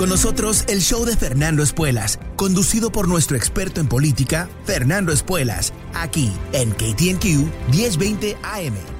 Con nosotros el show de Fernando Espuelas, conducido por nuestro experto en política, Fernando Espuelas, aquí en KTNQ 1020 AM.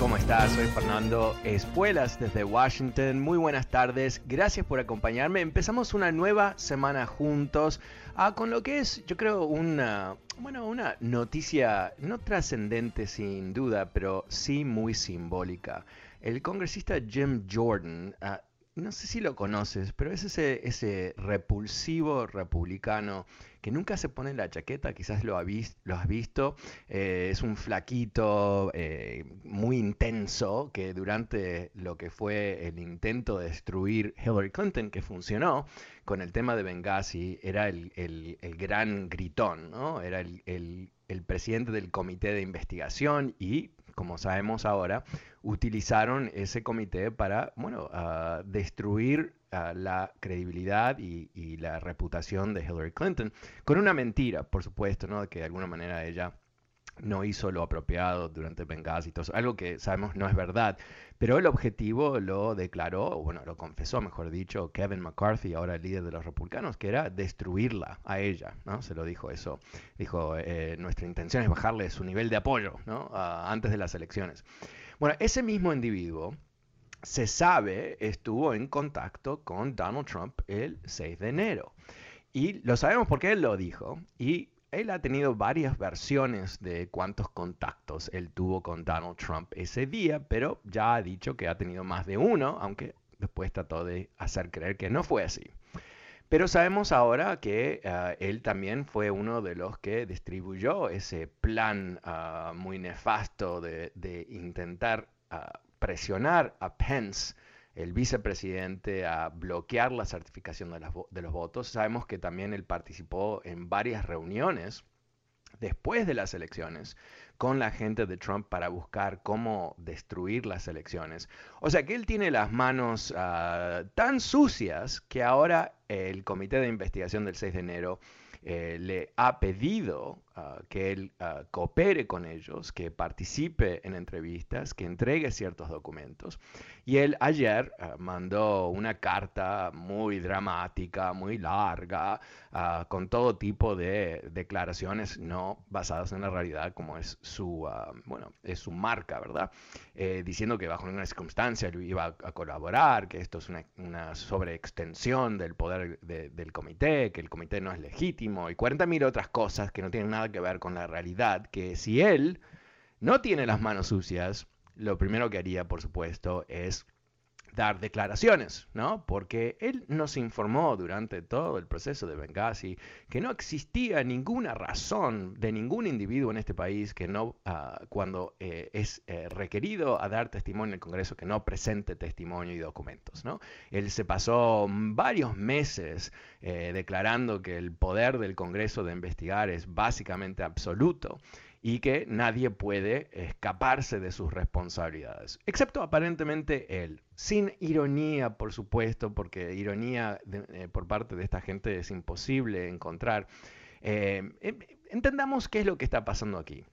¿Cómo estás? Soy Fernando Espuelas desde Washington. Muy buenas tardes. Gracias por acompañarme. Empezamos una nueva semana juntos ah, con lo que es, yo creo, una, bueno, una noticia no trascendente sin duda, pero sí muy simbólica. El congresista Jim Jordan ah, no sé si lo conoces, pero es ese, ese repulsivo republicano que nunca se pone la chaqueta, quizás lo, lo has visto, eh, es un flaquito eh, muy intenso que durante lo que fue el intento de destruir Hillary Clinton, que funcionó con el tema de Benghazi, era el, gran gritón, ¿no? era el, el presidente del comité de investigación y como sabemos ahora, utilizaron ese comité para, bueno, uh, destruir uh, la credibilidad y, la reputación de Hillary Clinton, con una mentira, por supuesto, ¿no? Que de alguna manera ella no hizo lo apropiado durante Benghazi y algo que sabemos no es verdad, pero el objetivo lo declaró, bueno, lo confesó, mejor dicho, Kevin McCarthy, ahora el líder de los republicanos, que era destruirla a ella, ¿no? Se lo dijo eso. Dijo, eh, nuestra intención es bajarle su nivel de apoyo, ¿no? antes de las elecciones. Bueno, ese mismo individuo, se sabe, estuvo en contacto con Donald Trump el 6 de enero. Y lo sabemos porque él lo dijo. Y él ha tenido varias versiones de cuántos contactos él tuvo con Donald Trump ese día, pero ya ha dicho que ha tenido más de uno, aunque después trató de hacer creer que no fue así. Pero sabemos ahora que ah, él también fue uno de los que distribuyó ese plan ah, muy nefasto de, intentar ah, presionar a Pence el vicepresidente a bloquear la certificación de, los votos. Sabemos que también él participó en varias reuniones después de las elecciones con la gente de Trump para buscar cómo destruir las elecciones. O sea que él tiene las manos ah, tan sucias que ahora el comité de investigación del 6 de enero eh, le ha pedido ah, que él ah, coopere con ellos, que participe en entrevistas, que entregue ciertos documentos. Y él ayer ah, mandó una carta muy dramática, muy larga, con todo tipo de declaraciones no basadas en la realidad, como es su, bueno, es su marca, ¿verdad? Eh, diciendo que bajo ninguna circunstancia iba a, colaborar, que esto es una, sobreextensión del poder del comité, que el comité no es legítimo y 40.000 otras cosas que no tienen nada que ver con la realidad, que si él no tiene las manos sucias, lo primero que haría, por supuesto, es dar declaraciones, ¿no? Porque él nos informó durante todo el proceso de Benghazi que no existía ninguna razón de ningún individuo en este país que no, ah, cuando eh, es eh, requerido a dar testimonio en el Congreso, que no presente testimonio y documentos, ¿no? Él se pasó varios meses eh, declarando que el poder del Congreso de investigar es básicamente absoluto y que nadie puede escaparse de sus responsabilidades, excepto aparentemente él. Sin ironía, por supuesto, porque ironía eh, por parte de esta gente es imposible encontrar. Eh, em, entendamos qué es lo que está pasando aquí.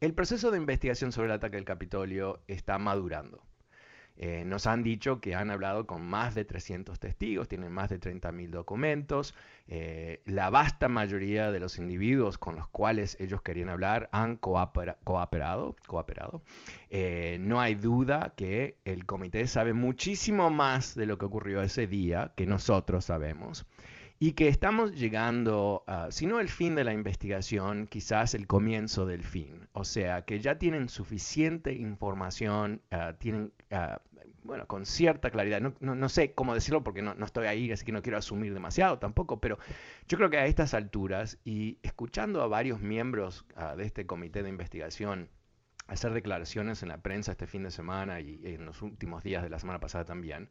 El proceso de investigación sobre el ataque al Capitolio está madurando. Eh, nos han dicho que han hablado con más de 300 testigos, tienen más de 30.000 documentos. Eh, la vasta mayoría de los individuos con los cuales ellos querían hablar han cooperado. cooperado. Eh, no hay duda que el comité sabe muchísimo más de lo que ocurrió ese día que nosotros sabemos y que estamos llegando, si no el fin de la investigación, quizás el comienzo del fin. O sea, que ya tienen suficiente información, ah, tienen, ah, bueno, con cierta claridad. No, sé cómo decirlo porque no, estoy ahí, así que no quiero asumir demasiado tampoco, pero yo creo que a estas alturas y escuchando a varios miembros ah, de este comité de investigación, hacer declaraciones en la prensa este fin de semana y en los últimos días de la semana pasada también,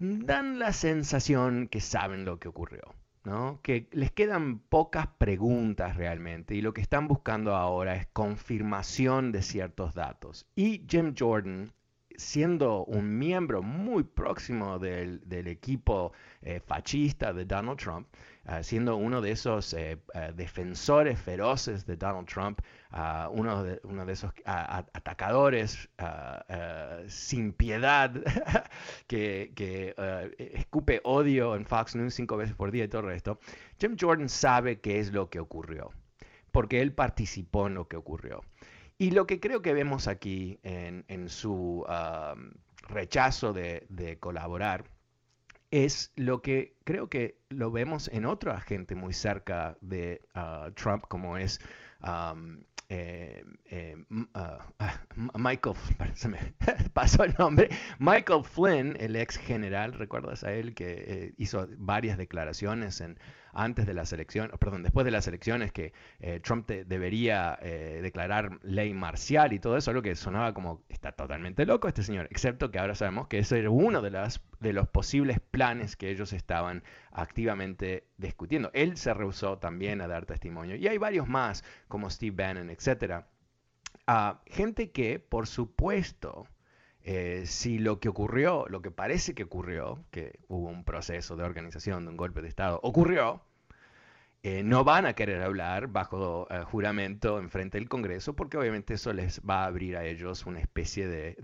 dan la sensación que saben lo que ocurrió. ¿no? que les quedan pocas preguntas realmente y lo que están buscando ahora es confirmación de ciertos datos. Y Jim Jordan, siendo un miembro muy próximo del, equipo eh, fascista de Donald Trump, Ah, siendo uno de esos eh, eh, defensores feroces de Donald Trump, ah, uno, de, uno de esos atacadores sin piedad que, que escupe odio en Fox News cinco veces por día y todo esto, Jim Jordan sabe qué es lo que ocurrió, porque él participó en lo que ocurrió. Y lo que creo que vemos aquí en, en su rechazo de, de colaborar, es lo que creo que lo vemos en otra gente muy cerca de ah, Trump, como es eh, eh, ah, ah, Michael, se me pasó el nombre, Michael Flynn, el ex general, ¿recuerdas a él que eh, hizo varias declaraciones en antes de las elecciones, perdón, después de las elecciones que eh, Trump debería eh, declarar ley marcial y todo eso, algo que sonaba como está totalmente loco este señor, excepto que ahora sabemos que ese era uno de, las, de los posibles planes que ellos estaban activamente discutiendo. Él se rehusó también a dar testimonio y hay varios más como Steve Bannon, etcétera. a gente que, por supuesto, eh, si lo que ocurrió, lo que parece que ocurrió, que hubo un proceso de organización de un golpe de Estado, ocurrió, eh, no van a querer hablar bajo eh, juramento en frente del Congreso porque obviamente eso les va a abrir a ellos una especie de,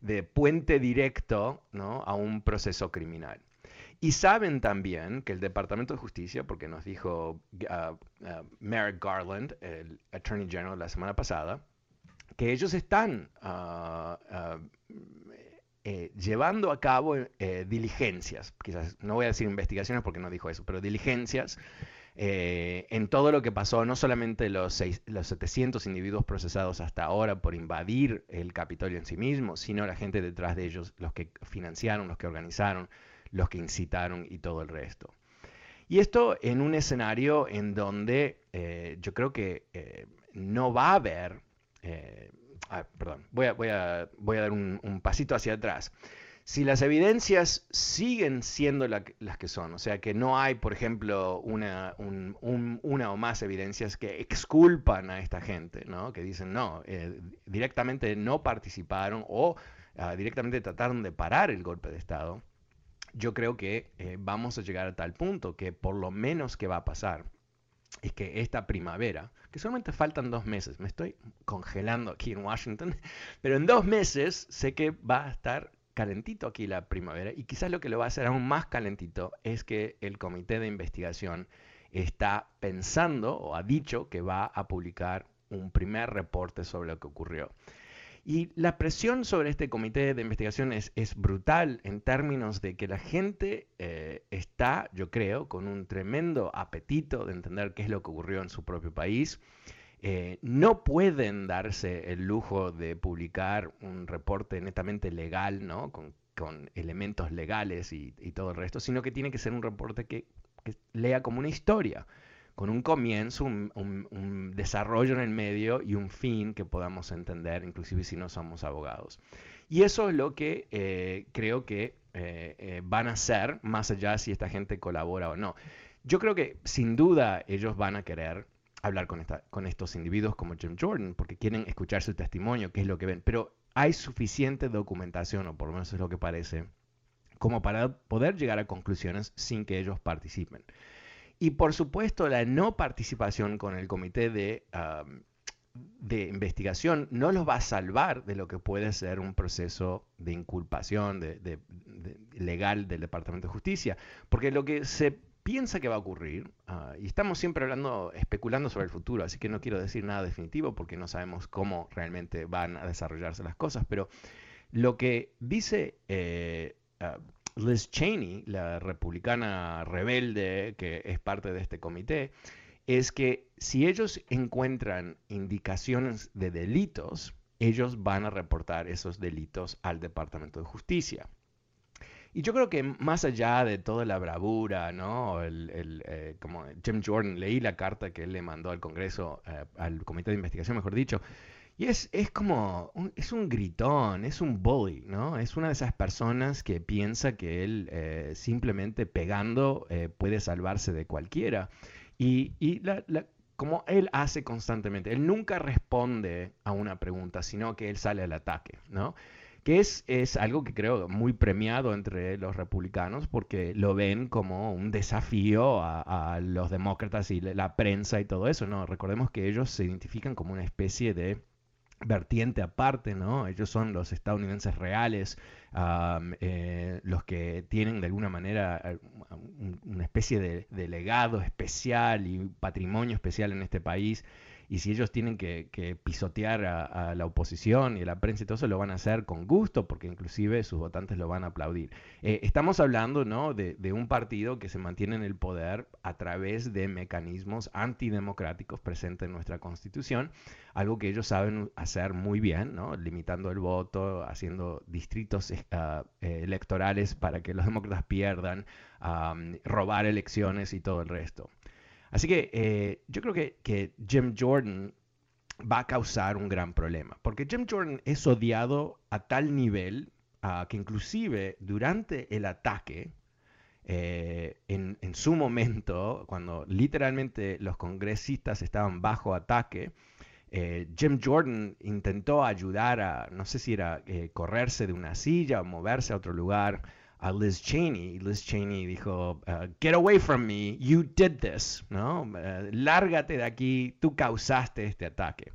de, puente directo ¿no? a un proceso criminal. Y saben también que el Departamento de Justicia, porque nos dijo uh, Merrick Garland, el Attorney General la semana pasada, que ellos están ah, ah, eh, llevando a cabo eh, diligencias, quizás no voy a decir investigaciones porque no dijo eso, pero diligencias eh, en todo lo que pasó, no solamente los, los 700 individuos procesados hasta ahora por invadir el Capitolio en sí mismo, sino la gente detrás de ellos, los que financiaron, los que organizaron, los que incitaron y todo el resto. Y esto en un escenario en donde yo creo que no va a haber eh, ah, perdón, voy a, dar un, pasito hacia atrás. Si las evidencias siguen siendo las que son, o sea que no hay, por ejemplo, una, una o más evidencias que exculpan a esta gente, que dicen no, eh, directamente no participaron o ah, directamente trataron de parar el golpe de Estado, yo creo que eh, vamos a llegar a tal punto que por lo menos que va a pasar es que esta primavera, que solamente faltan dos meses, me estoy congelando aquí en Washington, pero en dos meses sé que va a estar calentito aquí la primavera y quizás lo que lo va a hacer aún más calentito es que el comité de investigación está pensando o ha dicho que va a publicar un primer reporte sobre lo que ocurrió. Y la presión sobre este comité de investigación es, brutal en términos de que la gente eh, está, yo creo, con un tremendo apetito de entender qué es lo que ocurrió en su propio país. Eh, no pueden darse el lujo de publicar un reporte netamente legal, ¿no? con, elementos legales y, todo el resto, sino que tiene que ser un reporte que lea como una historia con un comienzo, un, desarrollo en el medio y un fin que podamos entender, inclusive si no somos abogados. Y eso es lo que eh, creo que eh, eh, van a hacer, más allá si esta gente colabora o no. Yo creo que sin duda ellos van a querer hablar con, esta, con estos individuos como Jim Jordan, porque quieren escuchar su testimonio, qué es lo que ven. Pero hay suficiente documentación, o por lo menos es lo que parece, como para poder llegar a conclusiones sin que ellos participen. Y por supuesto la no participación con el comité de, de investigación no los va a salvar de lo que puede ser un proceso de inculpación de, legal del Departamento de Justicia, porque lo que se piensa que va a ocurrir, ah, y estamos siempre hablando, especulando sobre el futuro, así que no quiero decir nada definitivo porque no sabemos cómo realmente van a desarrollarse las cosas, pero lo que dice eh, ah, Liz Cheney, la republicana rebelde que es parte de este comité, es que si ellos encuentran indicaciones de delitos, ellos van a reportar esos delitos al Departamento de Justicia. Y yo creo que más allá de toda la bravura, ¿no? El, eh, como Jim Jordan, leí la carta que él le mandó al Congreso, eh, al Comité de Investigación, mejor dicho, y es, es como, es un gritón, es un bully, ¿no? Es una de esas personas que piensa que él eh, simplemente pegando puede salvarse de cualquiera. Y, como él hace constantemente, él nunca responde a una pregunta, sino que él sale al ataque, ¿no? Que es, es algo que creo muy premiado entre los republicanos porque lo ven como un desafío a, a los demócratas y la prensa y todo eso, ¿no? Recordemos que ellos se identifican como una especie de vertiente aparte, ¿no? Ellos son los estadounidenses reales, eh, los que tienen de alguna manera eh, una especie de, legado especial y patrimonio especial en este país y si ellos tienen que, pisotear a, la oposición y a la prensa y todo eso, lo van a hacer con gusto, porque inclusive sus votantes lo van a aplaudir. Eh, estamos hablando ¿no? de, un partido que se mantiene en el poder a través de mecanismos antidemocráticos presentes en nuestra constitución, algo que ellos saben hacer muy bien, limitando el voto, haciendo distritos eh, electorales para que los demócratas pierdan, robar elecciones y todo el resto. Así que eh, yo creo que, Jim Jordan va a causar un gran problema, porque Jim Jordan es odiado a tal nivel que inclusive durante el ataque, eh, en, su momento, cuando literalmente los congresistas estaban bajo ataque, eh, Jim Jordan intentó ayudar a, no sé si era correrse de una silla o moverse a otro lugar Liz Cheney. Liz Cheney dijo, uh, get away from me, you did this, ¿no? Uh, lárgate de aquí, tú causaste este ataque.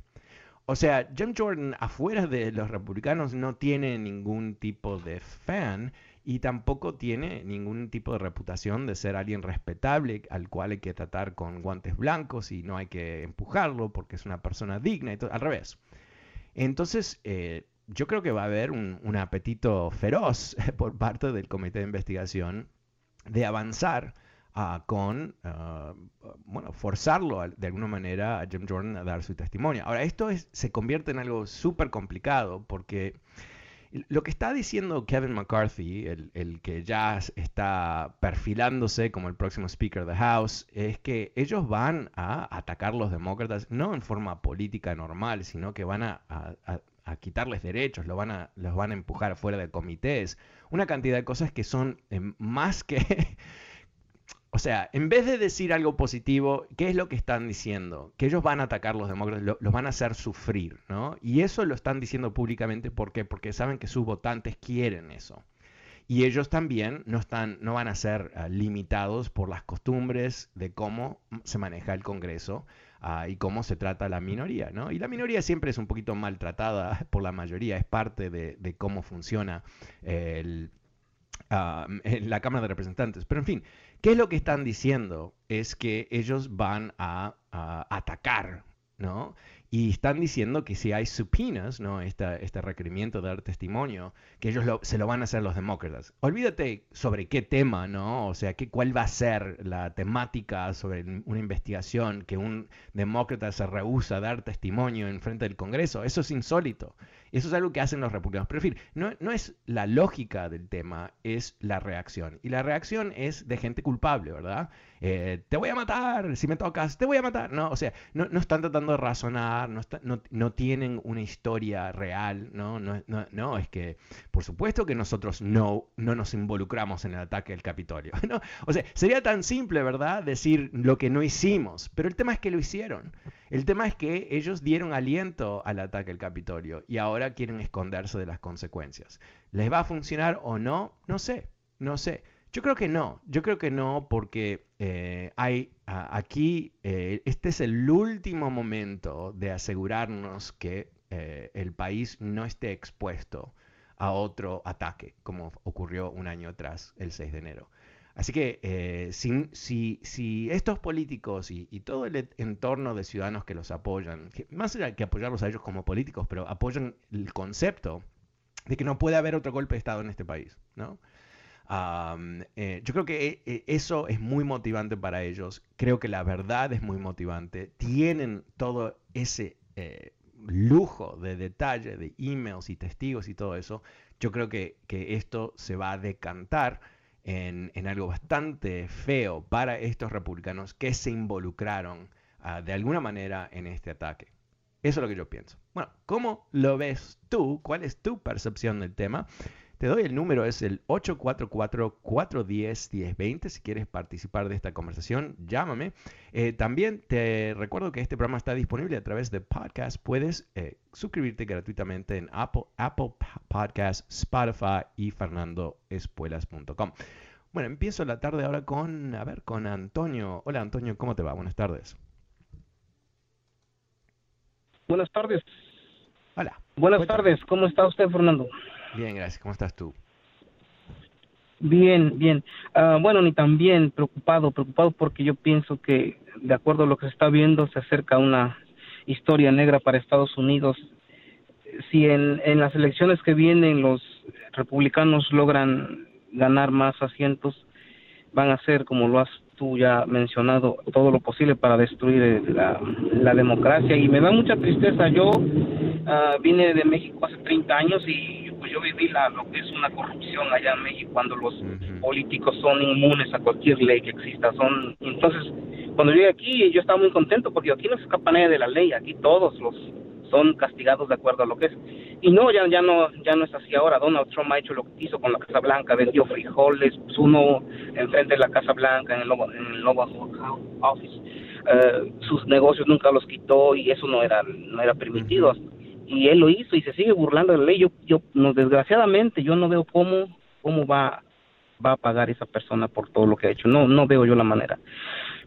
O sea, Jim Jordan afuera de los republicanos no tiene ningún tipo de fan y tampoco tiene ningún tipo de reputación de ser alguien respetable al cual hay que tratar con guantes blancos y no hay que empujarlo porque es una persona digna y todo, al revés. Entonces, eh, yo creo que va a haber un, apetito feroz por parte del comité de investigación de avanzar ah, con, ah, bueno, forzarlo de alguna manera a Jim Jordan a dar su testimonio. Ahora, esto se convierte en algo súper complicado porque lo que está diciendo Kevin McCarthy, el, el, que ya está perfilándose como el próximo Speaker de the House, es que ellos van a atacar a los demócratas no en forma política normal, sino que van a quitarles derechos, lo van a, los van a empujar fuera de comités, una cantidad de cosas que son eh, más que... o sea, en vez de decir algo positivo, ¿qué es lo que están diciendo? Que ellos van a atacar a los demócratas, los van a hacer sufrir, ¿no? Y eso lo están diciendo públicamente ¿por porque saben que sus votantes quieren eso. Y ellos también no, están, no van a ser ah, limitados por las costumbres de cómo se maneja el Congreso, Y cómo se trata la minoría, ¿no? Y la minoría siempre es un poquito maltratada por la mayoría, es parte de, cómo funciona ah, la Cámara de Representantes. Pero en fin, ¿qué es lo que están diciendo? Es que ellos van a atacar, ¿no? Y están diciendo que si hay subpoenas, ¿no? este requerimiento de dar testimonio, que ellos se lo van a hacer los demócratas. Olvídate sobre qué tema, ¿no? O sea, qué, cuál va a ser la temática sobre una investigación que un demócrata se rehúsa a dar testimonio en frente del Congreso. Eso es insólito. Eso es algo que hacen los republicanos. Pero en fin, no, no es la lógica del tema, es la reacción. Y la reacción es de gente culpable, ¿verdad? Eh, te voy a matar, si me tocas, te voy a matar. No, o sea, no, no están tratando de razonar, no, no, no, tienen una historia real, ¿no? No, no, es que, por supuesto que nosotros no, no nos involucramos en el ataque del Capitolio. ¿no? O sea, sería tan simple, ¿verdad? Decir lo que no hicimos, pero el tema es que lo hicieron. El tema es que ellos dieron aliento al ataque del Capitolio y ahora quieren esconderse de las consecuencias. ¿Les va a funcionar o no? No sé, no sé. Yo creo que no, yo creo que no porque eh, hay aquí, eh, este es el último momento de asegurarnos que eh, el país no esté expuesto a otro ataque, como ocurrió un año atrás, el 6 de enero. Así que si, si, estos políticos y, todo el entorno de ciudadanos que los apoyan, más allá que apoyarlos a ellos como políticos, pero apoyan el concepto de que no puede haber otro golpe de Estado en este país, ¿no? Eh, yo creo que eh, eh, eso es muy motivante para ellos. Creo que la verdad es muy motivante. Tienen todo ese lujo de detalle, de emails y testigos y todo eso. Yo creo que, esto se va a decantar en, algo bastante feo para estos republicanos que se involucraron ah, de alguna manera en este ataque. Eso es lo que yo pienso. Bueno, ¿cómo lo ves tú? ¿Cuál es tu percepción del tema? Te doy el número, es el 844-410-1020. Si quieres participar de esta conversación, llámame. Eh, también te recuerdo que este programa está disponible a través de podcast. Puedes eh, suscribirte gratuitamente en Apple, Apple Podcast, Spotify y fernandoespuelas.com. Bueno, empiezo la tarde ahora con, a ver, con Antonio. Hola Antonio, ¿cómo te va? Buenas tardes. Buenas tardes. Hola. Buenas tardes, ¿cómo está usted, Fernando? Bien, gracias. ¿Cómo estás tú? Bien, bien. Ah, bueno, ni tan bien preocupado, preocupado porque yo pienso que, de acuerdo a lo que se está viendo, se acerca una historia negra para Estados Unidos. Si en, las elecciones que vienen los republicanos logran ganar más asientos, van a ser, como lo has tú ya mencionado, todo lo posible para destruir la, la democracia. Y me da mucha tristeza. Yo uh, vine de México hace 30 años y yo viví la, lo que es una corrupción allá en México cuando los políticos son inmunes a cualquier ley que exista. Son Entonces, cuando llegué aquí, yo estaba muy contento porque aquí no se escapa nadie de la ley, aquí todos los son castigados de acuerdo a lo que es. Y no, ya, ya no ya no es así ahora. Donald Trump ha hecho lo que hizo con la Casa Blanca, vendió frijoles, puso uno enfrente de la Casa Blanca en el en el Office. Eh, sus negocios nunca los quitó y eso no era no era permitido y él lo hizo y se sigue burlando de la ley. Yo, yo no, desgraciadamente, yo no veo cómo, cómo va, va a pagar esa persona por todo lo que ha hecho. No, no veo yo la manera.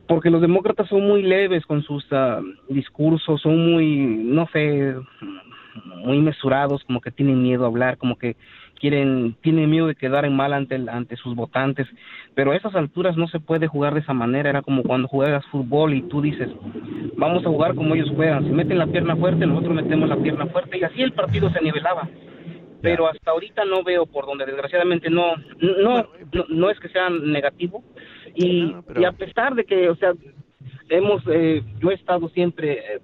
Porque los demócratas son muy leves con sus uh, discursos, son muy, no sé, muy mesurados, como que tienen miedo a hablar, como que quieren, tienen miedo de quedar en mal ante, ante sus votantes, pero a esas alturas no se puede jugar de esa manera, era como cuando juegas fútbol y tú dices, vamos a jugar como ellos juegan, si meten la pierna fuerte, nosotros metemos la pierna fuerte y así el partido se nivelaba. Pero hasta ahorita no veo por donde desgraciadamente no, no, no, es que sea negativo. Y, y a pesar de que, o sea, hemos, eh, yo he estado siempre eh,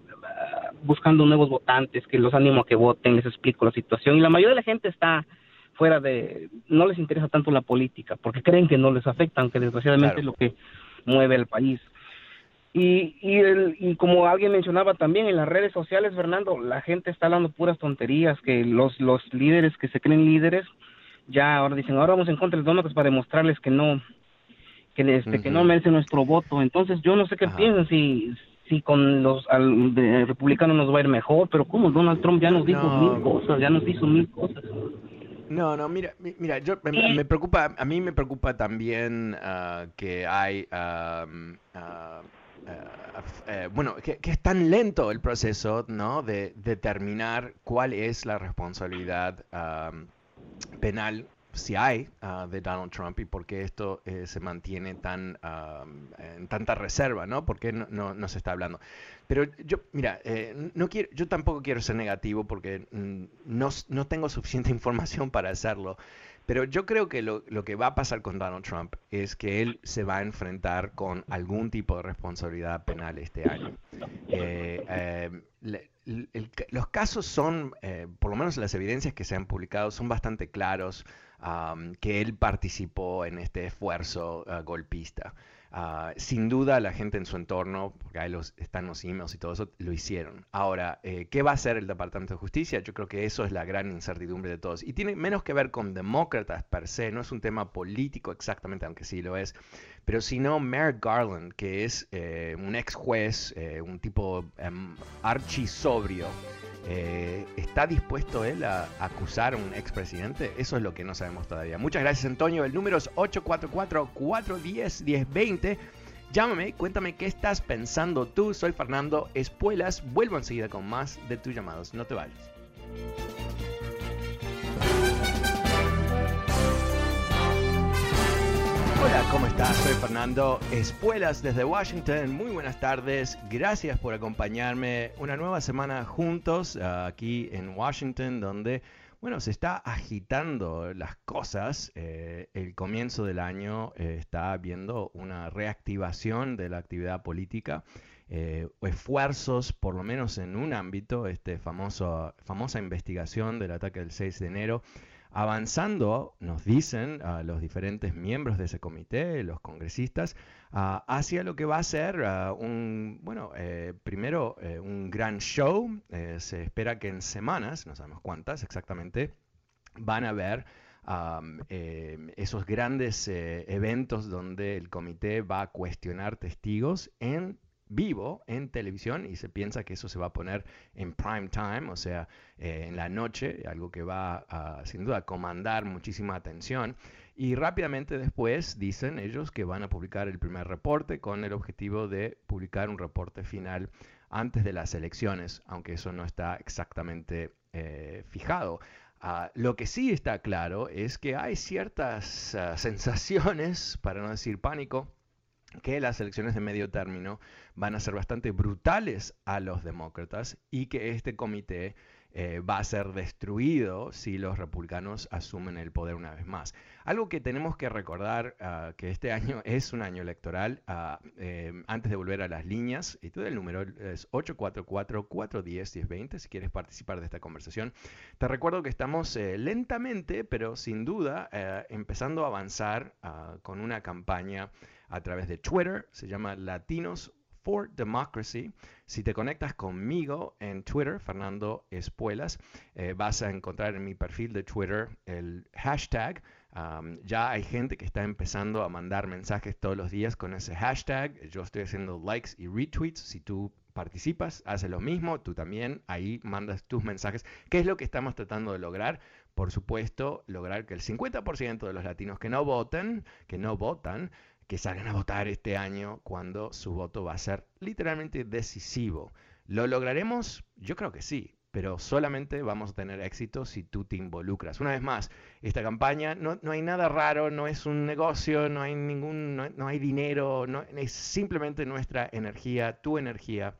buscando nuevos votantes, que los animo a que voten, les explico la situación. Y la mayoría de la gente está fuera de, no les interesa tanto la política, porque creen que no les afecta, aunque desgraciadamente es lo que mueve el país. Y, y, el, y como alguien mencionaba también en las redes sociales, Fernando, la gente está hablando puras tonterías, que los, los líderes que se creen líderes, ya ahora dicen, ahora vamos en contra de los demócratas para demostrarles que no, que, este, que no merecen nuestro voto. Entonces yo no sé qué piensan, si, si con los republicanos nos va a ir mejor, pero como Donald Trump ya nos dijo mil cosas, ya nos hizo mil cosas. No, no, mira, mira, yo me, preocupa, a mí me preocupa también ah, que hay, eh, bueno, que, es tan lento el proceso, ¿no? De determinar cuál es la responsabilidad penal si hay uh, de Donald Trump y por qué esto eh, se mantiene tan en tanta reserva, ¿no? ¿Por qué no, no, se está hablando? Pero yo, mira, eh, no quiero, yo tampoco quiero ser negativo porque mm, no, no, tengo suficiente información para hacerlo. Pero yo creo que lo, lo, que va a pasar con Donald Trump es que él se va a enfrentar con algún tipo de responsabilidad penal este año. Eh, los casos son, por lo menos las evidencias que se han publicado, son bastante claros que él participó en este esfuerzo ah, golpista. Ah, sin duda la gente en su entorno, porque ahí los, están los emails y todo eso, lo hicieron. Ahora, eh, ¿qué va a hacer el Departamento de Justicia? Yo creo que eso es la gran incertidumbre de todos. Y tiene menos que ver con demócratas per se, no es un tema político exactamente, aunque sí lo es, pero sino Merrick Garland, que es eh, un ex juez, eh, un tipo um, archisobrio eh, ¿Está dispuesto él a acusar a un expresidente? Eso es lo que no sabemos todavía. Muchas gracias, Antonio. El número es 844-410-1020. Llámame, cuéntame qué estás pensando tú. Soy Fernando Espuelas. Vuelvo enseguida con más de tus llamados. No te vayas. Hola, ¿cómo estás? Soy Fernando Espuelas desde Washington. Muy buenas tardes. Gracias por acompañarme una nueva semana juntos ah, aquí en Washington, donde, bueno, se está agitando las cosas. Eh, el comienzo del año eh, está viendo una reactivación de la actividad política. Eh, esfuerzos, por lo menos en un ámbito, este famoso, famosa investigación del ataque del 6 de enero, avanzando, nos dicen a los diferentes miembros de ese comité, los congresistas, hacia lo que va a ser un, bueno, eh, primero eh, un gran show. Eh, se espera que en semanas, no sabemos cuántas exactamente, van a haber esos grandes eventos donde el comité va a cuestionar testigos en vivo en televisión y se piensa que eso se va a poner en prime time, o sea, eh, en la noche, algo que va a, sin duda, comandar muchísima atención. Y rápidamente después dicen ellos que van a publicar el primer reporte con el objetivo de publicar un reporte final antes de las elecciones, aunque eso no está exactamente eh, fijado. Ah, lo que sí está claro es que hay ciertas ah, sensaciones, para no decir pánico, que las elecciones de medio término van a ser bastante brutales a los demócratas y que este comité eh, va a ser destruido si los republicanos asumen el poder una vez más. Algo que tenemos que recordar uh, que este año es un año electoral, uh, eh, antes de volver a las líneas, y todo el número es 844-410-1020 si quieres participar de esta conversación. Te recuerdo que estamos eh, lentamente, pero sin duda, empezando a avanzar uh, con una campaña a través de Twitter, se llama Latinos for Democracy. Si te conectas conmigo en Twitter, Fernando Espuelas, eh, vas a encontrar en mi perfil de Twitter el hashtag. ya hay gente que está empezando a mandar mensajes todos los días con ese hashtag. Yo estoy haciendo likes y retweets. Si tú participas, haces lo mismo, tú también ahí mandas tus mensajes. ¿Qué es lo que estamos tratando de lograr? Por supuesto, lograr que el 50% de los latinos que no voten, que no votan, que salgan a votar este año cuando su voto va a ser literalmente decisivo. ¿Lo lograremos? Yo creo que sí, pero solamente vamos a tener éxito si tú te involucras. Una vez más, esta campaña no, no hay nada raro, no es un negocio, no hay ningún, no, hay dinero, no, es simplemente nuestra energía, tu energía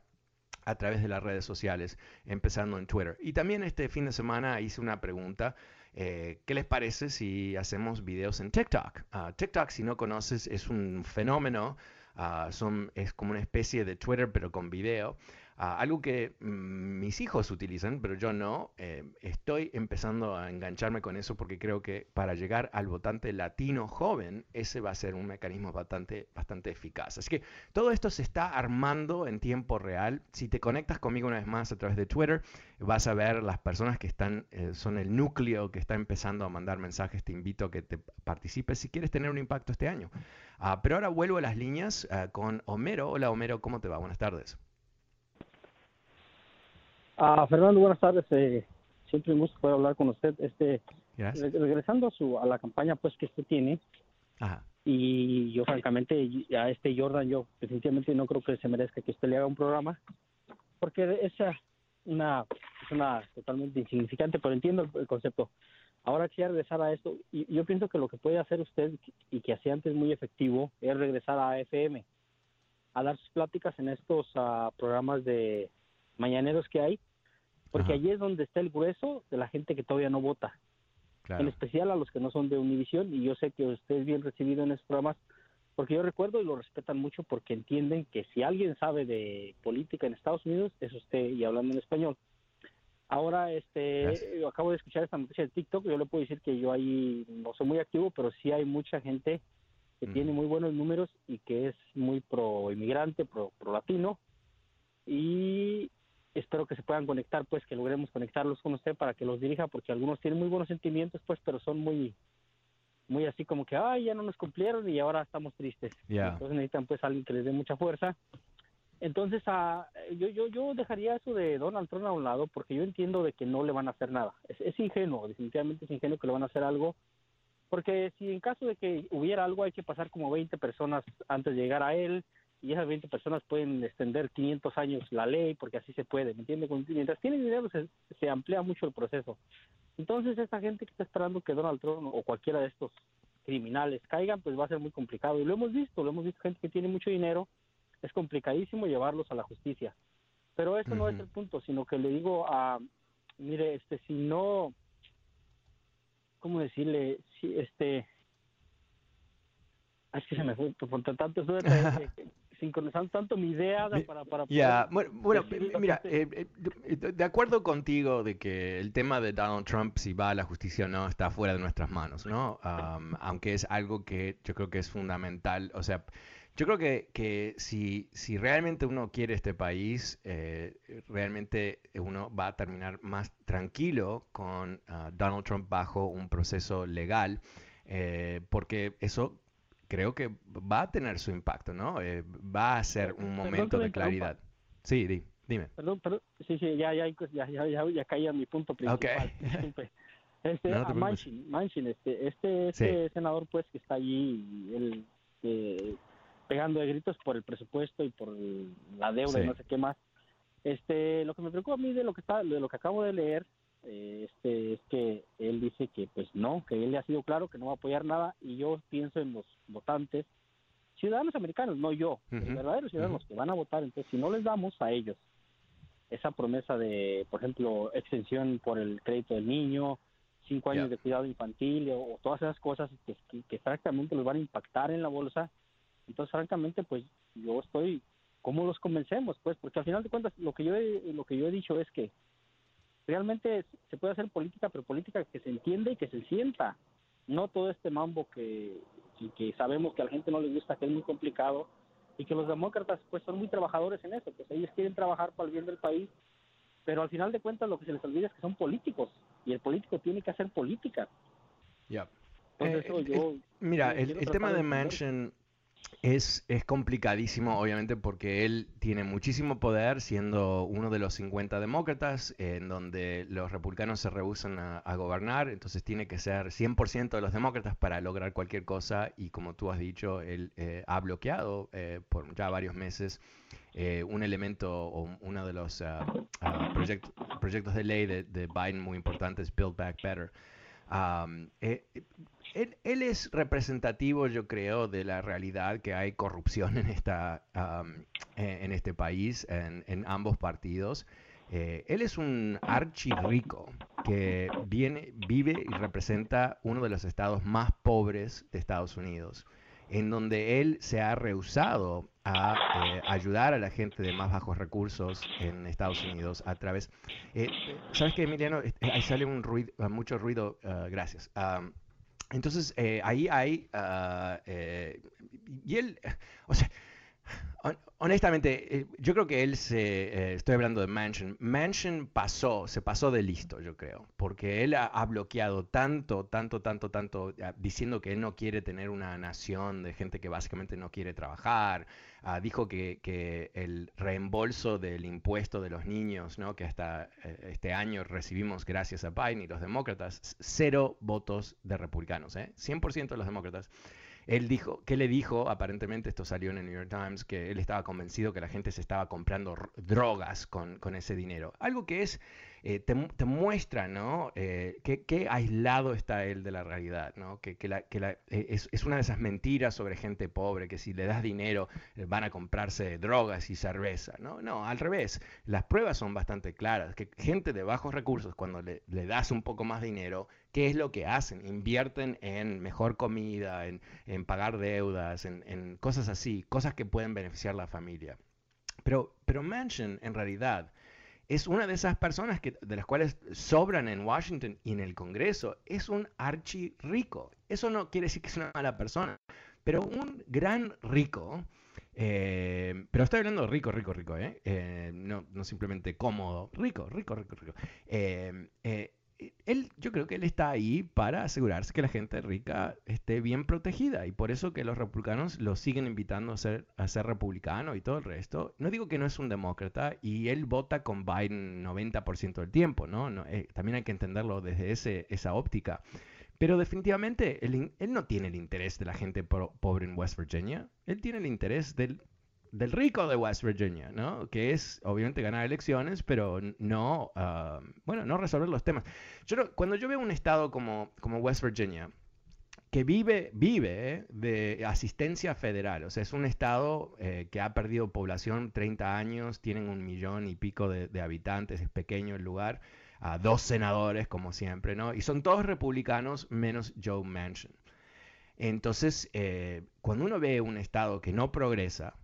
a través de las redes sociales, empezando en Twitter. Y también este fin de semana hice una pregunta eh, ¿Qué les parece si hacemos videos en TikTok? Ah, TikTok, si no conoces, es un fenómeno. Ah, es como una especie de Twitter, pero con video algo que mm, mis hijos utilizan, pero yo no. Eh, estoy empezando a engancharme con eso porque creo que para llegar al votante latino joven, ese va a ser un mecanismo bastante, bastante eficaz. Así que todo esto se está armando en tiempo real. Si te conectas conmigo una vez más a través de Twitter, vas a ver las personas que están, eh, son el núcleo que está empezando a mandar mensajes. Te invito a que te participes si quieres tener un impacto este año. Ah, pero ahora vuelvo a las líneas ah, con Homero. Hola Homero, ¿cómo te va? Buenas tardes. Ah, Fernando, buenas tardes. Eh, siempre un gusto poder hablar con usted. Este, regresando a su a la campaña pues que usted tiene. Y yo francamente a este Jordan yo definitivamente no creo que se merezca que usted le haga un programa porque es una es una totalmente insignificante, pero entiendo el, concepto. Ahora quisiera regresar a esto y yo pienso que lo que puede hacer usted y que hacía antes muy efectivo es regresar a FM a dar sus pláticas en estos uh, programas de mañaneros que hay porque allí es donde está el grueso de la gente que todavía no vota. En especial a los que no son de Univisión, y yo sé que usted es bien recibido en esos programas, porque yo recuerdo y lo respetan mucho porque entienden que si alguien sabe de política en Estados Unidos, es usted, y hablando en español. Ahora, este, acabo de escuchar esta noticia de TikTok, yo le puedo decir que yo ahí no soy muy activo, pero sí hay mucha gente que tiene muy buenos números y que es muy pro inmigrante, pro, pro latino. Y espero que se puedan conectar, pues que logremos conectarlos con usted para que los dirija, porque algunos tienen muy buenos sentimientos, pues, pero son muy, muy así como que, ay, ya no nos cumplieron y ahora estamos tristes. Entonces necesitan pues alguien que les dé mucha fuerza. Entonces, ah, yo, yo, yo dejaría eso de Donald Trump a un lado porque yo entiendo de que no le van a hacer nada. Es, es ingenuo, definitivamente es ingenuo que le van a hacer algo. Porque si en caso de que hubiera algo hay que pasar como 20 personas antes de llegar a él y esas 20 personas pueden extender 500 años la ley porque así se puede, ¿me entiendes? Mientras tienen dinero se, se amplía mucho el proceso. Entonces, esta gente que está esperando que Donald Trump o cualquiera de estos criminales caigan, pues va a ser muy complicado. Y lo hemos visto, lo hemos visto gente que tiene mucho dinero, es complicadísimo llevarlos a la justicia. Pero eso no es el punto, sino que le digo a, mire, este, si no, ¿cómo decirle? Si, este, es que se me fue, por tanto, sincronizando tanto mi idea para... para Ya, bueno, mira, eh, eh, de acuerdo contigo de que el tema de Donald Trump, si va a la justicia o no, está fuera de nuestras manos, ¿no? aunque es algo que yo creo que es fundamental, o sea... Yo creo que, que si, si realmente uno quiere este país, eh, realmente uno va a terminar más tranquilo con ah, Donald Trump bajo un proceso legal, porque eso creo que va a tener su impacto, ¿no? Eh, va a ser un momento de claridad. Sí, dime. Perdón, perdón. Sí, sí, ya, ya, ya, ya, ya caí a mi punto principal. Okay. Este, no Manchin, Manchin, este, este, este senador, pues, que está allí, él, eh, pegando de gritos por el presupuesto y por la deuda y no sé qué más. Este, lo que me preocupa a mí de lo que está, de lo que acabo de leer, eh, este es que él dice que pues no, que él le ha sido claro que no va a apoyar nada y yo pienso en los votantes ciudadanos americanos, no yo, verdaderos ciudadanos que van a votar, entonces si no les damos a ellos esa promesa de, por ejemplo, extensión por el crédito del niño, cinco años de cuidado infantil o, todas esas cosas que, que, francamente los van a impactar en la bolsa, entonces francamente pues yo estoy, ¿cómo los convencemos? Pues porque al final de cuentas lo que yo lo que yo he dicho es que realmente se puede hacer política, pero política que se entiende y que se sienta. No todo este mambo que, que sabemos que a la gente no le gusta, que es muy complicado y que los demócratas pues son muy trabajadores en eso, pues ellos quieren trabajar para el bien del país, pero al final de cuentas lo que se les olvida es que son políticos y el político tiene que hacer política. Ya. Eh, mira, el, el tema de Manchin es, es, complicadísimo, obviamente, porque él tiene muchísimo poder, siendo uno de los 50 demócratas, en donde los republicanos se rehusan a, gobernar, entonces tiene que ser 100% de los demócratas para lograr cualquier cosa, y como tú has dicho, él eh, ha bloqueado eh, por ya varios meses eh, un elemento o uno de los ah, ah, proyectos de ley de, de, Biden muy importantes, Build Back Better. Él, es representativo, yo creo, de la realidad que hay corrupción en, esta, en este país, en, ambos partidos. Eh, él es un archirrico que viene, vive y representa uno de los estados más pobres de Estados Unidos, en donde él se ha rehusado a eh, ayudar a la gente de más bajos recursos en Estados Unidos a través... Eh, ¿Sabes qué, Emiliano? Ahí sale un ruido, mucho ruido, ah, gracias. Entonces, eh, ahí hay, ah, eh, y él, o sea, honestamente, eh, yo creo que él se, estoy hablando de Mansion, Mansion pasó, se pasó de listo, yo creo, porque él ha, bloqueado tanto, tanto, tanto, tanto, diciendo que él no quiere tener una nación de gente que básicamente no quiere trabajar, Ah, dijo que, que, el reembolso del impuesto de los niños, ¿no? que hasta eh, este año recibimos gracias a Biden y los demócratas, cero votos de republicanos, ¿eh? 100% de los demócratas. Él dijo, ¿qué le dijo? Aparentemente esto salió en el New York Times, que él estaba convencido que la gente se estaba comprando drogas con, con ese dinero. Algo que es eh, te, muestra, ¿no? Eh, qué, aislado está él de la realidad, ¿no? Que, la, eh, es, una de esas mentiras sobre gente pobre, que si le das dinero van a comprarse drogas y cerveza, ¿no? No, al revés. Las pruebas son bastante claras, que gente de bajos recursos, cuando le, das un poco más dinero, ¿qué es lo que hacen? Invierten en mejor comida, en, pagar deudas, en, en, cosas así, cosas que pueden beneficiar a la familia. Pero, pero Mansion, en realidad, es una de esas personas que, de las cuales sobran en Washington y en el Congreso. Es un archi rico. Eso no quiere decir que es una mala persona, pero un gran rico, eh, pero estoy hablando rico, rico, rico, ¿eh? eh no, no, simplemente cómodo, rico, rico, rico, rico. Eh, él, yo creo que él está ahí para asegurarse que la gente rica esté bien protegida y por eso que los republicanos lo siguen invitando a ser, a ser republicano y todo el resto. No digo que no es un demócrata y él vota con Biden 90% del tiempo, ¿no? no también hay que entenderlo desde esa óptica. Pero definitivamente él, no tiene el interés de la gente pobre en West Virginia. Él tiene el interés del, del rico de West Virginia, ¿no? Que es obviamente ganar elecciones, pero no, ah, bueno, no resolver los temas. Yo cuando yo veo un estado como, como West Virginia, que vive, vive eh, de asistencia federal, o sea, es un estado eh, que ha perdido población 30 años, tienen un millón y pico de, habitantes, es pequeño el lugar, dos senadores, como siempre, ¿no? Y son todos republicanos menos Joe Manchin. Entonces, eh, cuando uno ve un estado que no progresa,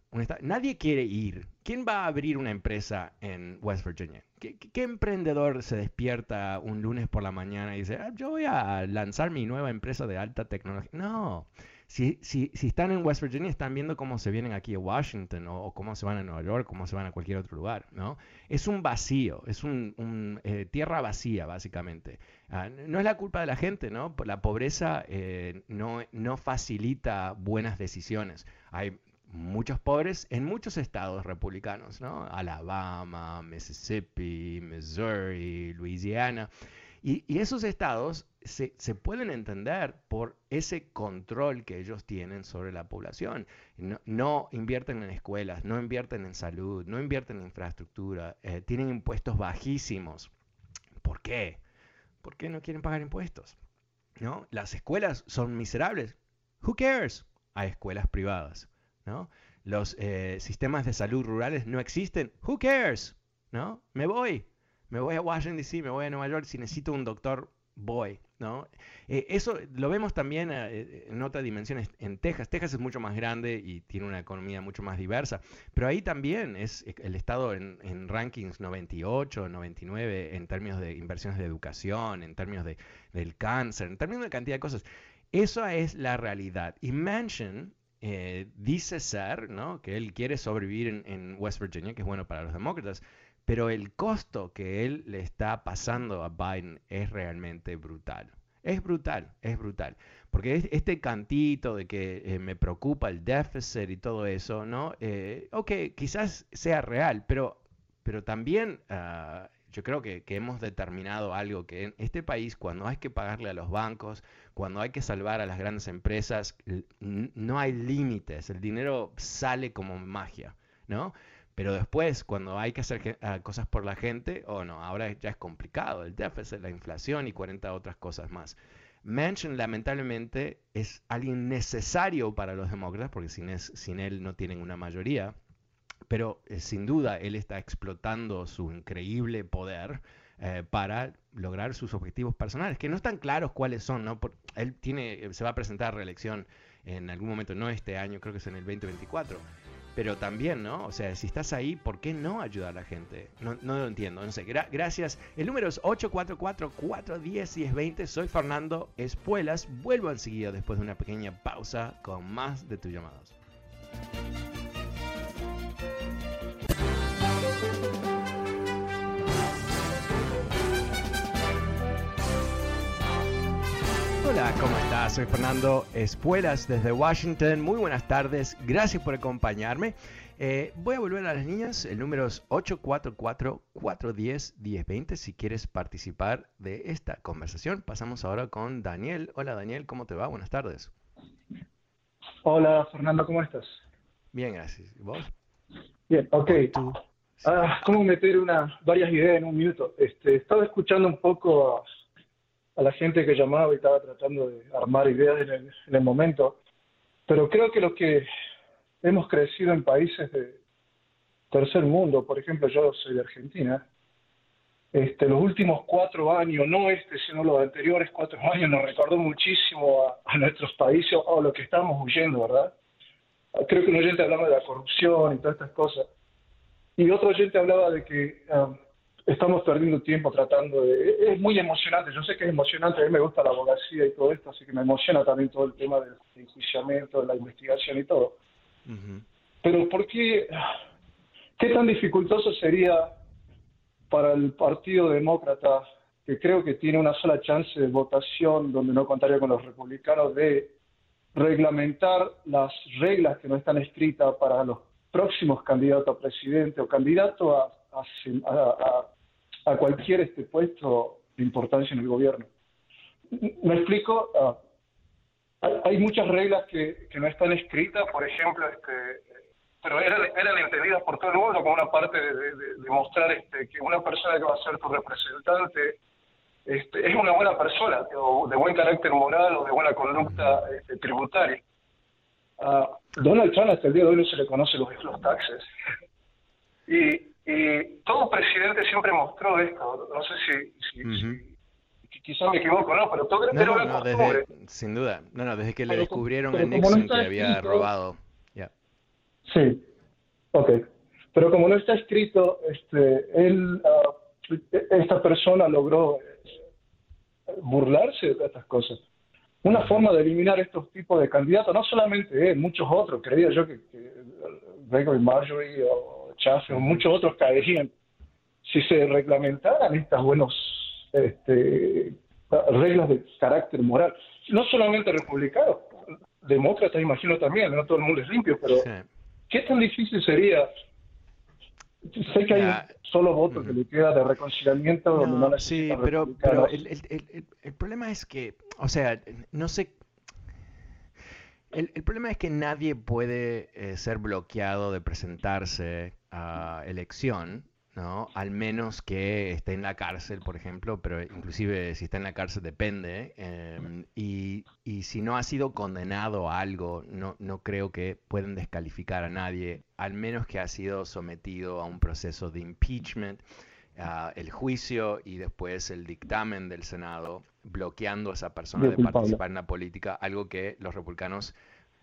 nadie quiere ir. ¿Quién va a abrir una empresa en West Virginia? ¿Qué, ¿Qué, emprendedor se despierta un lunes por la mañana y dice, ah, yo voy a lanzar mi nueva empresa de alta tecnología? No, si, si, si, están en West Virginia, están viendo cómo se vienen aquí a Washington o, cómo se van a Nueva York, cómo se van a cualquier otro lugar, ¿no? Es un vacío, es un, eh, tierra vacía, básicamente. Ah, no es la culpa de la gente, ¿no? La pobreza eh, no, no facilita buenas decisiones. Hay muchos pobres en muchos estados republicanos, ¿no? Alabama, Mississippi, Missouri, Louisiana. Y, esos estados se, pueden entender por ese control que ellos tienen sobre la población. No, invierten en escuelas, no invierten en salud, no invierten en infraestructura, eh, tienen impuestos bajísimos. ¿Por qué? ¿Por qué no quieren pagar impuestos? ¿No? Las escuelas son miserables. Who cares? Hay escuelas privadas. ¿No? Los eh, sistemas de salud rurales no existen. Who cares? ¿No? Me voy me voy a Washington DC, me voy a Nueva York, si necesito un doctor, voy. ¿no? Eh, eso lo vemos también eh, en otras dimensiones en Texas. Texas es mucho más grande y tiene una economía mucho más diversa, pero ahí también es el estado en, rankings 98, 99 en términos de inversiones de educación, en términos de, del cáncer, en términos de cantidad de cosas. Eso es la realidad. Y Manchin dice ser, ¿no? que él quiere sobrevivir en West Virginia, que es bueno para los demócratas, pero el costo que él le está pasando a Biden es realmente brutal. Es brutal, es brutal. Porque este cantito de que eh, me preocupa el déficit y todo eso, ¿no? Eh, ok, quizás sea real, pero, pero también ah, yo creo que, hemos determinado algo, que en este país cuando hay que pagarle a los bancos, cuando hay que salvar a las grandes empresas, no hay límites, el dinero sale como magia, ¿no? Pero después, cuando hay que hacer ah, cosas por la gente, o oh no, ahora ya es complicado, el déficit, la inflación y 40 otras cosas más. Manchin lamentablemente es alguien necesario para los demócratas, porque sin él no tienen una mayoría, pero eh, sin duda él está explotando su increíble poder eh, para lograr sus objetivos personales, que no están claros cuáles son, ¿no? él tiene, se va a presentar a reelección en algún momento, no este año, creo que es en el 2024 pero también, ¿no? O sea, si estás ahí, ¿por qué no ayudar a la gente? No, no lo entiendo, no sé. gracias. El número es 844-410-1020. Soy Fernando Espuelas. Vuelvo enseguida después de una pequeña pausa con más de tus llamados. Hola, ¿cómo estás? Soy Fernando Espuelas desde Washington. Muy buenas tardes, gracias por acompañarme. Eh, voy a volver a las niñas, el número es 844-410-1020 si quieres participar de esta conversación. Pasamos ahora con Daniel. Hola Daniel, ¿cómo te va? Buenas tardes. Hola Fernando, ¿cómo estás? Bien, gracias. ¿Vos? Bien, ok. Ah, ¿Cómo meter una, varias ideas en un minuto? Este, estaba escuchando un poco a la gente que llamaba y estaba tratando de armar ideas en el, momento. Pero creo que los que hemos crecido en países de tercer mundo, por ejemplo, yo soy de Argentina, este, los últimos cuatro años, no este, sino los anteriores cuatro años, nos recordó muchísimo a, nuestros países o a lo que estamos huyendo, ¿verdad? Creo que un oyente hablaba de la corrupción y todas estas cosas. Y otro oyente hablaba de que um, estamos perdiendo tiempo tratando de... Es muy emocionante, yo sé que es emocionante, a mí me gusta la abogacía y todo esto, así que me emociona también todo el tema del enjuiciamiento, de la investigación y todo. Pero ¿por qué, qué tan dificultoso sería para el Partido Demócrata, que creo que tiene una sola chance de votación donde no contaría con los republicanos, de reglamentar las reglas que no están escritas para los próximos candidatos a presidente o candidato a, a, cualquier este puesto de importancia en el gobierno. ¿Me explico? Ah, hay muchas reglas que, que, no están escritas, por ejemplo, este, pero eran, eran entendidas por todo el mundo como una parte de, demostrar este, que una persona que va a ser tu representante este, es una buena persona, o de buen carácter moral o de buena conducta este, tributaria. A Donald Trump hasta el día de hoy no se le conoce los, los taxes. y, todo presidente siempre mostró esto. No sé si, si, quizás me equivoco, ¿no? Pero todo no, no, no, desde, sin duda. No, no, desde que le descubrieron a Nixon que había robado. Sí, ok. Pero como no está escrito, este, él, ah, esta persona logró burlarse de estas cosas. Una forma de eliminar estos tipos de candidatos, no solamente él, muchos otros, creía yo que, que Gregory Marjorie o O muchos otros caerían si se reglamentaran estas buenas este, reglas de carácter moral. No solamente republicanos, demócratas imagino también, no todo el mundo es limpio, pero ¿qué tan difícil sería Sé que hay un solo voto que le queda de reconciliamiento. No, sí, pero, pero el, el, el, problema es que, o sea, no sé. El, problema es que nadie puede eh, ser bloqueado de presentarse a elección ¿no? Al menos que esté en la cárcel, por ejemplo, pero inclusive si está en la cárcel depende. Em, y, y, si no ha sido condenado a algo, no, no creo que puedan descalificar a nadie, al menos que ha sido sometido a un proceso de impeachment, el juicio y después el dictamen del Senado bloqueando a esa persona de participar en la política, algo que los republicanos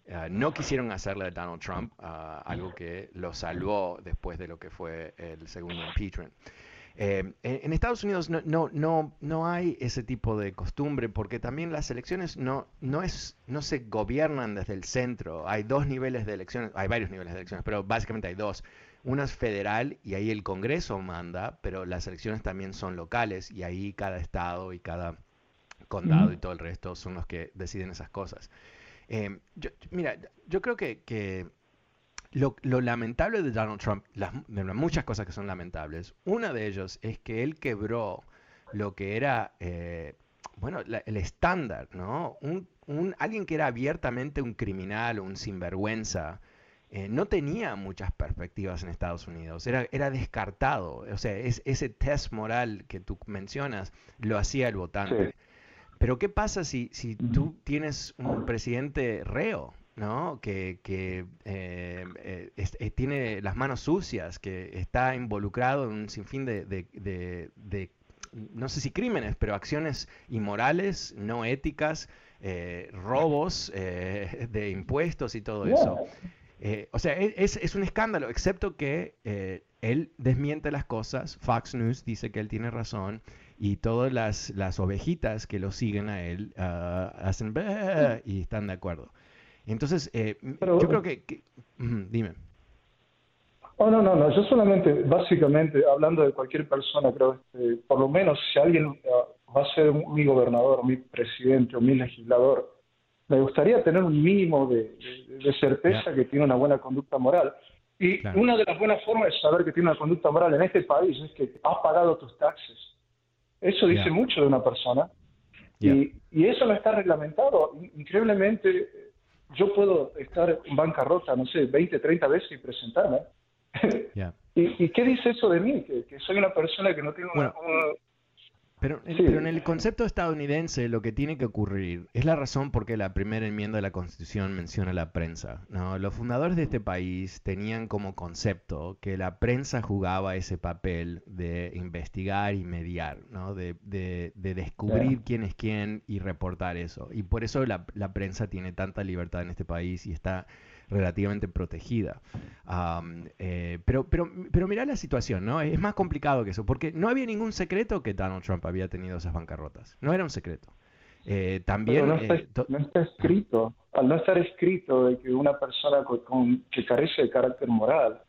eh, no quisieron hacerle de Donald Trump, uh, algo que lo salvó después de lo que fue el segundo impeachment. Eh, en, Estados Unidos no, no, no, no hay ese tipo de costumbre porque también las elecciones no, no, es, no se gobiernan desde el centro. Hay dos niveles de elecciones, hay varios niveles de elecciones, pero básicamente hay dos. Una es federal y ahí el Congreso manda, pero las elecciones también son locales y ahí cada estado y cada condado y todo el resto son los que deciden esas cosas. Eh, yo, mira, yo creo que, lo, lamentable de Donald Trump, las, muchas cosas que son lamentables, una de ellos es que él quebró lo que era, eh, bueno, el estándar, ¿no? Un, alguien que era abiertamente un criminal o un sinvergüenza, eh, no tenía muchas perspectivas en Estados Unidos, era, era descartado, o sea, es, ese test moral que tú mencionas lo hacía el votante. Pero ¿qué pasa si, si tú tienes un presidente reo? ¿no? que, que eh, eh, eh, tiene las manos sucias, que está involucrado en un sinfín de, de, no sé si crímenes, pero acciones inmorales, no éticas, robos de impuestos y todo eso. o sea, e, es, es, un escándalo, excepto que él desmiente las cosas, Fox News dice que él tiene razón, y todas las, las ovejitas que lo siguen a él uh, hacen y están de acuerdo. Entonces, eh, yo creo que... dime. Oh, no, no, no, yo solamente, básicamente, hablando de cualquier persona, creo, este, por lo menos si alguien uh, va a ser mi gobernador, mi presidente o mi legislador, me gustaría tener un mínimo de, de, certeza que tiene una buena conducta moral. Y una de las buenas formas de saber que tiene una conducta moral en este país es que has pagado tus taxes eso dice mucho de una persona. Y, y, eso no está reglamentado. Increíblemente, yo puedo estar en bancarrota, no sé, 20, 30 veces y presentarme. ¿Y, ¿Y, qué dice eso de mí? Que, soy una persona que no tiene una, pero, en el concepto estadounidense lo que tiene que ocurrir es la razón por qué la primera enmienda de la Constitución menciona la prensa. ¿no? Los fundadores de este país tenían como concepto que la prensa jugaba ese papel de investigar y mediar, ¿no? de, de, descubrir quién es quién y reportar eso. Y por eso la, la prensa tiene tanta libertad en este país y está relativamente protegida. Eh, pero, pero, pero mira la situación, ¿no? Es más complicado que eso, porque no había ningún secreto que Donald Trump había tenido esas bancarrotas. No era un secreto. Eh, también... no está, escrito, al no estar escrito de que una persona con, que carece de carácter moral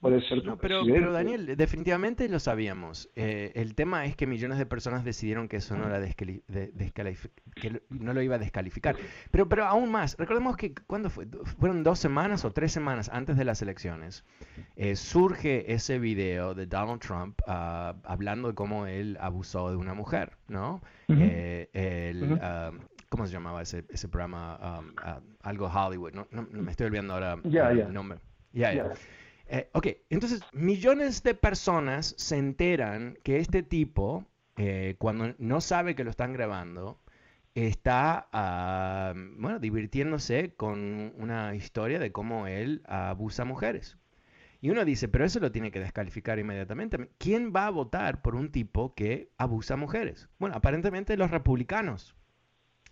puede ser no, pero, pero, Daniel, definitivamente lo sabíamos. Eh, el tema es que millones de personas decidieron que eso no, era que no lo iba a descalificar. Pero, pero aún más, recordemos que cuando fue, fueron dos semanas o tres semanas antes de las elecciones, eh, surge ese video de Donald Trump uh, hablando de cómo él abusó de una mujer, ¿no? eh, el, uh, ¿Cómo se llamaba ese, ese programa? Um, uh, algo Hollywood, no, no, me estoy olvidando ahora el nombre. Ya, ya. Eh, ok, entonces millones de personas se enteran que este tipo, eh, cuando no sabe que lo están grabando, está, ah, bueno, divirtiéndose con una historia de cómo él abusa a mujeres. Y uno dice, pero eso lo tiene que descalificar inmediatamente. ¿Quién va a votar por un tipo que abusa a mujeres? Bueno, aparentemente los republicanos.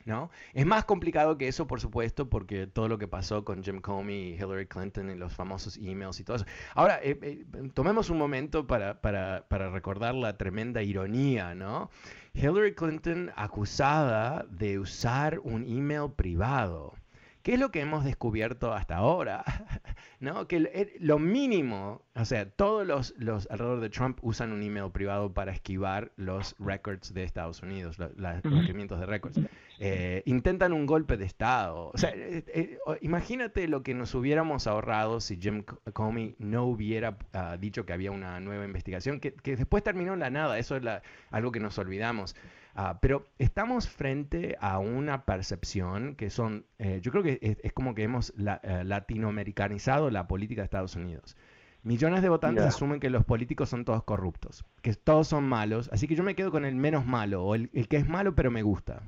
¿No? Es más complicado que eso, por supuesto, porque todo lo que pasó con Jim Comey y Hillary Clinton y los famosos emails y todo eso. Ahora, eh, eh, tomemos un momento para, para, para, recordar la tremenda ironía, ¿no? Hillary Clinton acusada de usar un email privado. ¿Qué es lo que hemos descubierto hasta ahora? ¿No? Que lo mínimo, o sea, todos los, los alrededor de Trump usan un email privado para esquivar los records de Estados Unidos, los, los de records. Eh, intentan un golpe de Estado. O sea, eh, eh, imagínate lo que nos hubiéramos ahorrado si Jim Comey no hubiera ah, dicho que había una nueva investigación, que, después terminó en la nada. Eso es algo que nos olvidamos. Ah, pero estamos frente a una percepción que son, eh, yo creo que es, como que hemos eh, latinoamericanizado la política de Estados Unidos. Millones de votantes asumen que los políticos son todos corruptos, que todos son malos, así que yo me quedo con el menos malo, o el, el que es malo pero me gusta.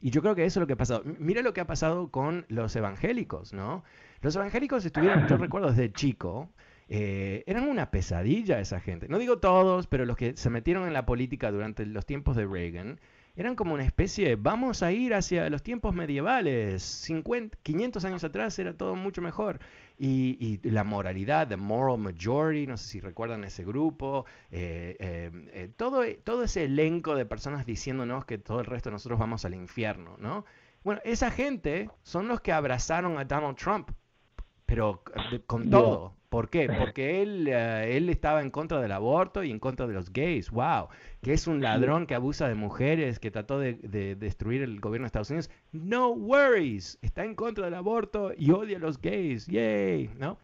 Y yo creo que eso es lo que ha pasado. Mira lo que ha pasado con los evangélicos, ¿no? Los evangélicos estuvieron, yo recuerdo desde chico, eh, eran una pesadilla esa gente. No digo todos, pero los que se metieron en la política durante los tiempos de Reagan, eran como una especie de, vamos a ir hacia los tiempos medievales, 50, 500 años atrás era todo mucho mejor. Y, la moralidad, the moral majority, no sé si recuerdan ese grupo, eh, eh, todo, todo ese elenco de personas diciéndonos que todo el resto de nosotros vamos al infierno, ¿no? Bueno, esa gente son los que abrazaron a Donald Trump, pero con todo. ¿Por qué? Porque él, eh, él estaba en contra del aborto y en contra de los gays. ¡Wow! Que es un ladrón que abusa de mujeres, que trató de, destruir el gobierno de Estados Unidos. No worries. Está en contra del aborto y odia a los gays. ¡Yay! ¿No?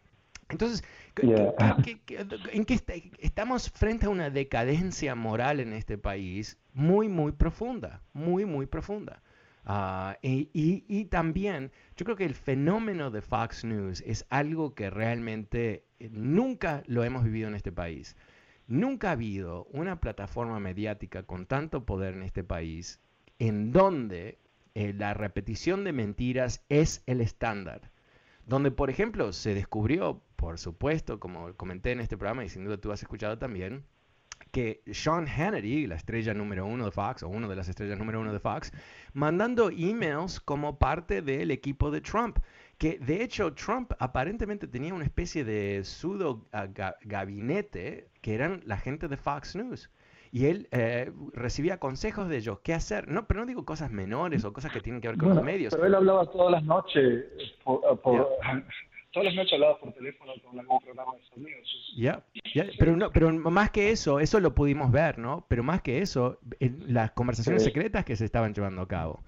Entonces, en qué estamos frente a una decadencia moral en este país muy, muy profunda. Muy, muy profunda. Ah, y, también yo creo que el fenómeno de Fox News es algo que realmente eh, nunca lo hemos vivido en este país. Nunca ha habido una plataforma mediática con tanto poder en este país en donde eh, la repetición de mentiras es el estándar. Donde, por ejemplo, se descubrió, por supuesto, como comenté en este programa y sin duda tú has escuchado también, que Sean Hannity, la estrella número uno de Fox, o uno de las estrellas número uno de Fox, mandando emails como parte del equipo de Trump. Que de hecho Trump aparentemente tenía una especie de pseudo ah, gabinete que eran la gente de Fox News y él eh, recibía consejos de ellos, qué hacer. No, pero no digo cosas menores o cosas que tienen que ver con los medios. Pero él hablaba todas las noches por, todas las noches hablaba por teléfono con algún programa de sonidos. Ya, pero, no, pero más que eso, eso lo pudimos ver, ¿no? Pero más que eso, las conversaciones secretas que se estaban llevando a cabo.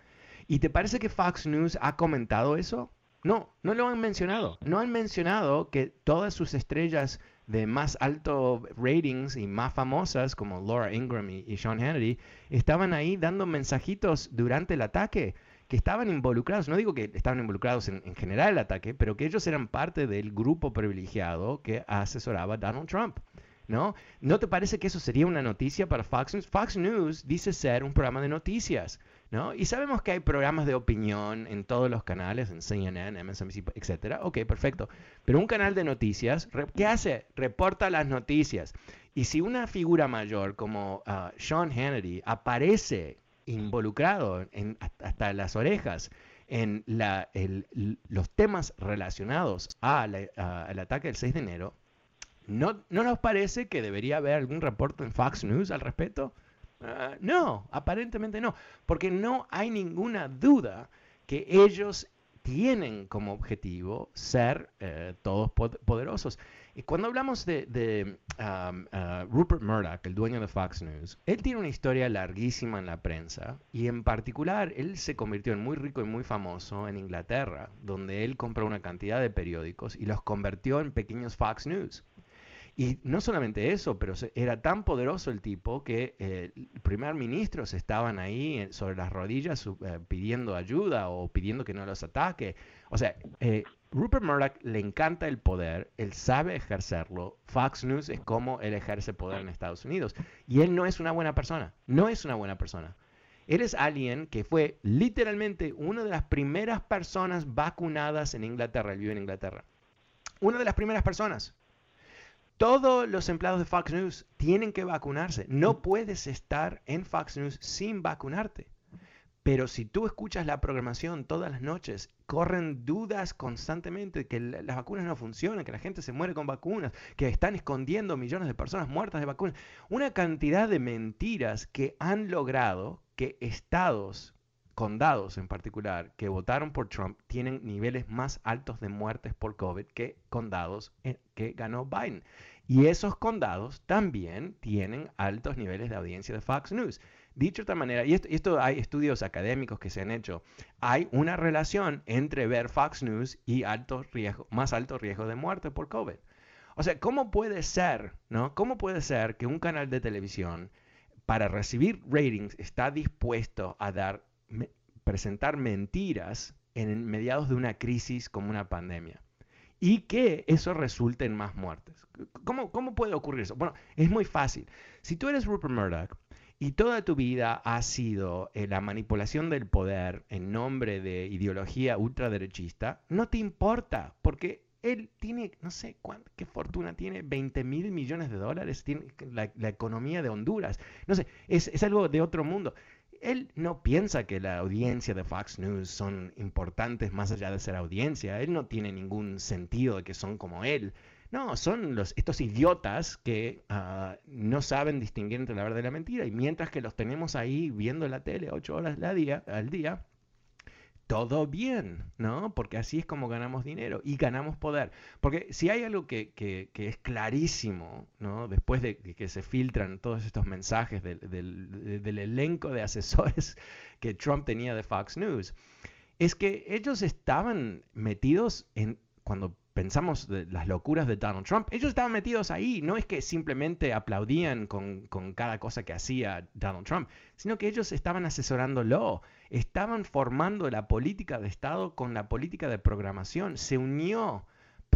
¿Y te parece que Fox News ha comentado eso? No, no lo han mencionado. No han mencionado que todas sus estrellas de más alto ratings y más famosas, como Laura Ingram y, y Sean Hannity, estaban ahí dando mensajitos durante el ataque que estaban involucrados, no digo que estaban involucrados en, general el ataque, pero que ellos eran parte del grupo privilegiado que asesoraba a Donald Trump. ¿No? ¿No te parece que eso sería una noticia para Fox News? Fox News dice ser un programa de noticias, ¿no? Y sabemos que hay programas de opinión en todos los canales, en CNN, MSNBC, etcétera. Ok, perfecto. Pero un canal de noticias, ¿qué hace? Reporta las noticias. Y si una figura mayor como uh, Sean Hannity aparece involucrado en, hasta las orejas en los temas relacionados al ataque del 6 de enero, ¿no, ¿no nos parece que debería haber algún reporte en Fox News al respecto? Ah, no, aparentemente no, porque no hay ninguna duda que ellos tienen como objetivo ser eh, todos poderosos. Y cuando hablamos de, um, uh, Rupert Murdoch, el dueño de Fox News, él tiene una historia larguísima en la prensa y en particular él se convirtió en muy rico y muy famoso en Inglaterra, donde él compró una cantidad de periódicos y los convirtió en pequeños Fox News. Y no solamente eso, pero era tan poderoso el tipo que eh, primer ministros estaban ahí sobre las rodillas eh, pidiendo ayuda o pidiendo que no los ataque. O sea, eh, Rupert Murdoch le encanta el poder, él sabe ejercerlo. Fox News es como él ejerce poder en Estados Unidos. Y él no es una buena persona, no es una buena persona. Él es alguien que fue literalmente una de las primeras personas vacunadas en Inglaterra, él vive en Inglaterra. Una de las primeras personas. Todos los empleados de Fox News tienen que vacunarse. No puedes estar en Fox News sin vacunarte. Pero si tú escuchas la programación todas las noches, corren dudas constantemente que las vacunas no funcionan, que la gente se muere con vacunas, que están escondiendo millones de personas muertas de vacunas. Una cantidad de mentiras que han logrado que estados, condados en particular, que votaron por Trump, tienen niveles más altos de muertes por COVID que condados que ganó Biden. Y esos condados también tienen altos niveles de audiencia de Fox News. Dicho de otra manera, y esto, hay estudios académicos que se han hecho, hay una relación entre ver Fox News y más alto riesgo de muerte por COVID. O sea, ¿cómo puede ser, no? ¿Cómo puede ser que un canal de televisión para recibir ratings está dispuesto a dar presentar mentiras en mediados de una crisis como una pandemia? y que eso resulte en más muertes. ¿Cómo, ¿Cómo, puede ocurrir eso? Bueno, es muy fácil. Si tú eres Rupert Murdoch y toda tu vida ha sido eh, la manipulación del poder en nombre de ideología ultraderechista, no te importa, porque él tiene, no sé qué fortuna tiene, 20 mil millones de dólares, tiene la, economía de Honduras, no sé, es, es algo de otro mundo él no piensa que la audiencia de Fox News son importantes más allá de ser audiencia. Él no tiene ningún sentido de que son como él. No, son los, estos idiotas que ah, no saben distinguir entre la verdad y la mentira. Y mientras que los tenemos ahí viendo la tele ocho horas al día, todo bien, ¿no? Porque así es como ganamos dinero y ganamos poder. Porque si hay algo que, es clarísimo, ¿no? Después de que se filtran todos estos mensajes del, del, elenco de asesores que Trump tenía de Fox News, es que ellos estaban metidos en, cuando pensamos las locuras de Donald Trump, ellos estaban metidos ahí, no es que simplemente aplaudían con, con, cada cosa que hacía Donald Trump, sino que ellos estaban asesorándolo, estaban formando la política de Estado con la política de programación, se unió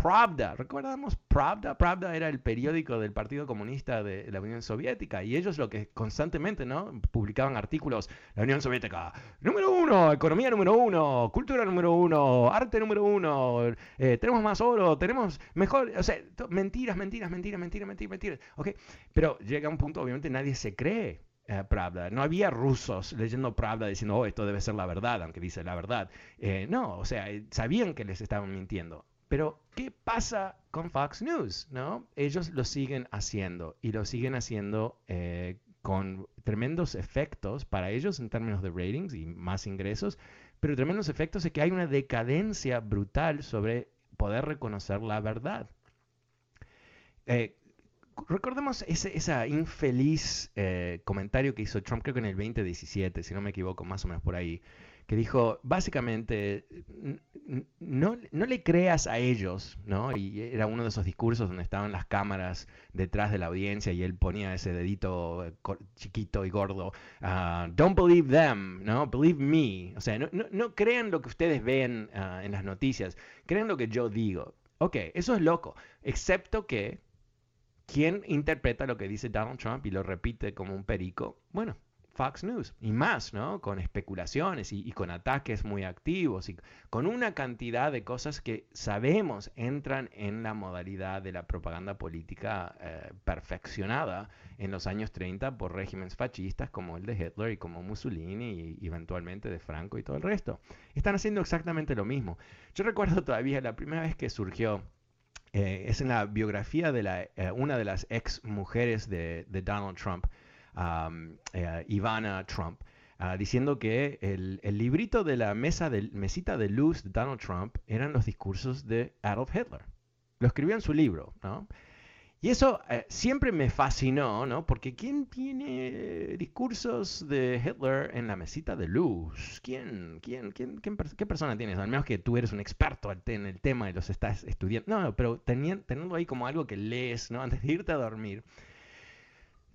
Pravda, ¿recordamos Pravda? Pravda era el periódico del Partido Comunista de la Unión Soviética y ellos lo que constantemente, ¿no? Publicaban artículos, la Unión Soviética, número uno, economía número uno, cultura número uno, arte número uno, eh, tenemos más oro, tenemos mejor, o sea, mentiras, mentiras, mentiras, mentiras, mentiras, mentiras, ¿ok? Pero llega un punto, obviamente nadie se cree eh, Pravda. No había rusos leyendo Pravda diciendo, oh, esto debe ser la verdad, aunque dice la verdad. Eh, no, o sea, sabían que les estaban mintiendo. Pero, ¿qué pasa con Fox News? ¿no? Ellos lo siguen haciendo y lo siguen haciendo eh, con tremendos efectos para ellos en términos de ratings y más ingresos, pero tremendos efectos es que hay una decadencia brutal sobre poder reconocer la verdad. Eh, recordemos ese infeliz eh, comentario que hizo Trump, creo que en el 2017, si no me equivoco, más o menos por ahí, que dijo, básicamente, no, no, le creas a ellos, ¿no? Y era uno de esos discursos donde estaban las cámaras detrás de la audiencia y él ponía ese dedito eh, chiquito y gordo, ah, don't believe them, ¿no? Believe me. O sea, no, no, crean lo que ustedes ven ah, en las noticias, crean lo que yo digo. Ok, eso es loco, excepto que quien interpreta lo que dice Donald Trump y lo repite como un perico, bueno, Fox News y más, ¿no? Con especulaciones y, con ataques muy activos y con una cantidad de cosas que sabemos entran en la modalidad de la propaganda política eh, perfeccionada en los años 30 por regímenes fascistas como el de Hitler y como Mussolini y eventualmente de Franco y todo el resto. Están haciendo exactamente lo mismo. Yo recuerdo todavía la primera vez que surgió eh, es en la biografía de la, eh, una de las ex mujeres de, Donald Trump, eh, Ivana Trump, ah, diciendo que el, el, librito de la mesa de, mesita de luz de Donald Trump eran los discursos de Adolf Hitler. Lo escribió en su libro, ¿no? Y eso eh, siempre me fascinó, ¿no? Porque ¿quién tiene discursos de Hitler en la mesita de luz? ¿Quién, quién, quién, qué persona tienes? Al menos que tú eres un experto en el tema y los estás estudiando. No, pero teniendo ahí como algo que lees, ¿no? Antes de irte a dormir.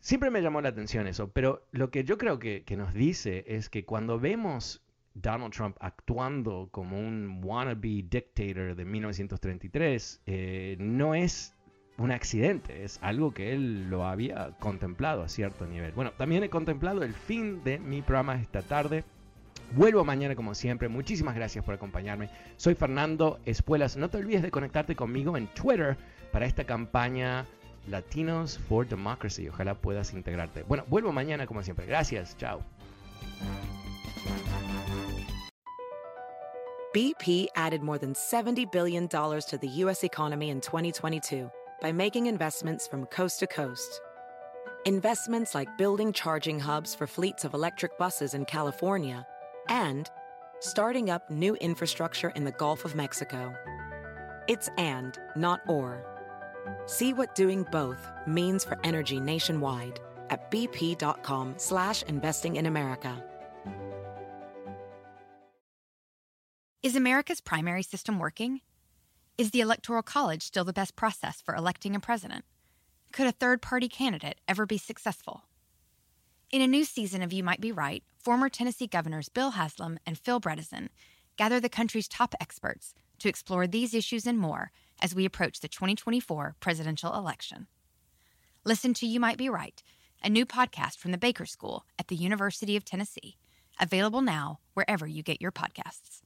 Siempre me llamó la atención eso, pero lo que yo creo que, nos dice es que cuando vemos Donald Trump actuando como un wannabe dictator de 1933, eh, no es un accidente, es algo que él lo había contemplado a cierto nivel. Bueno, también he contemplado el fin de mi programa esta tarde. Vuelvo mañana como siempre. Muchísimas gracias por acompañarme. Soy Fernando Espuelas. No te olvides de conectarte conmigo en Twitter para esta campaña Latinos for Democracy. Ojalá puedas integrarte. Bueno, vuelvo mañana como siempre. Gracias. Chao. BP added more than $70 billion to the U.S. economy in 2022 by making investments from coast to coast. Investments like building charging hubs for fleets of electric buses in California and starting up new infrastructure in the Gulf of Mexico. It's and, not or. See what doing both means for energy nationwide at bp.com slash investing in America. Is America's primary system working? Is the Electoral College still the best process for electing a president? Could a third party candidate ever be successful? In a new season of You Might Be Right, former Tennessee governors Bill Haslam and Phil Bredesen gather the country's top experts to explore these issues and more as we approach the 2024 presidential election. Listen to You Might Be Right, a new podcast from the Baker School at the University of Tennessee, available now wherever you get your podcasts.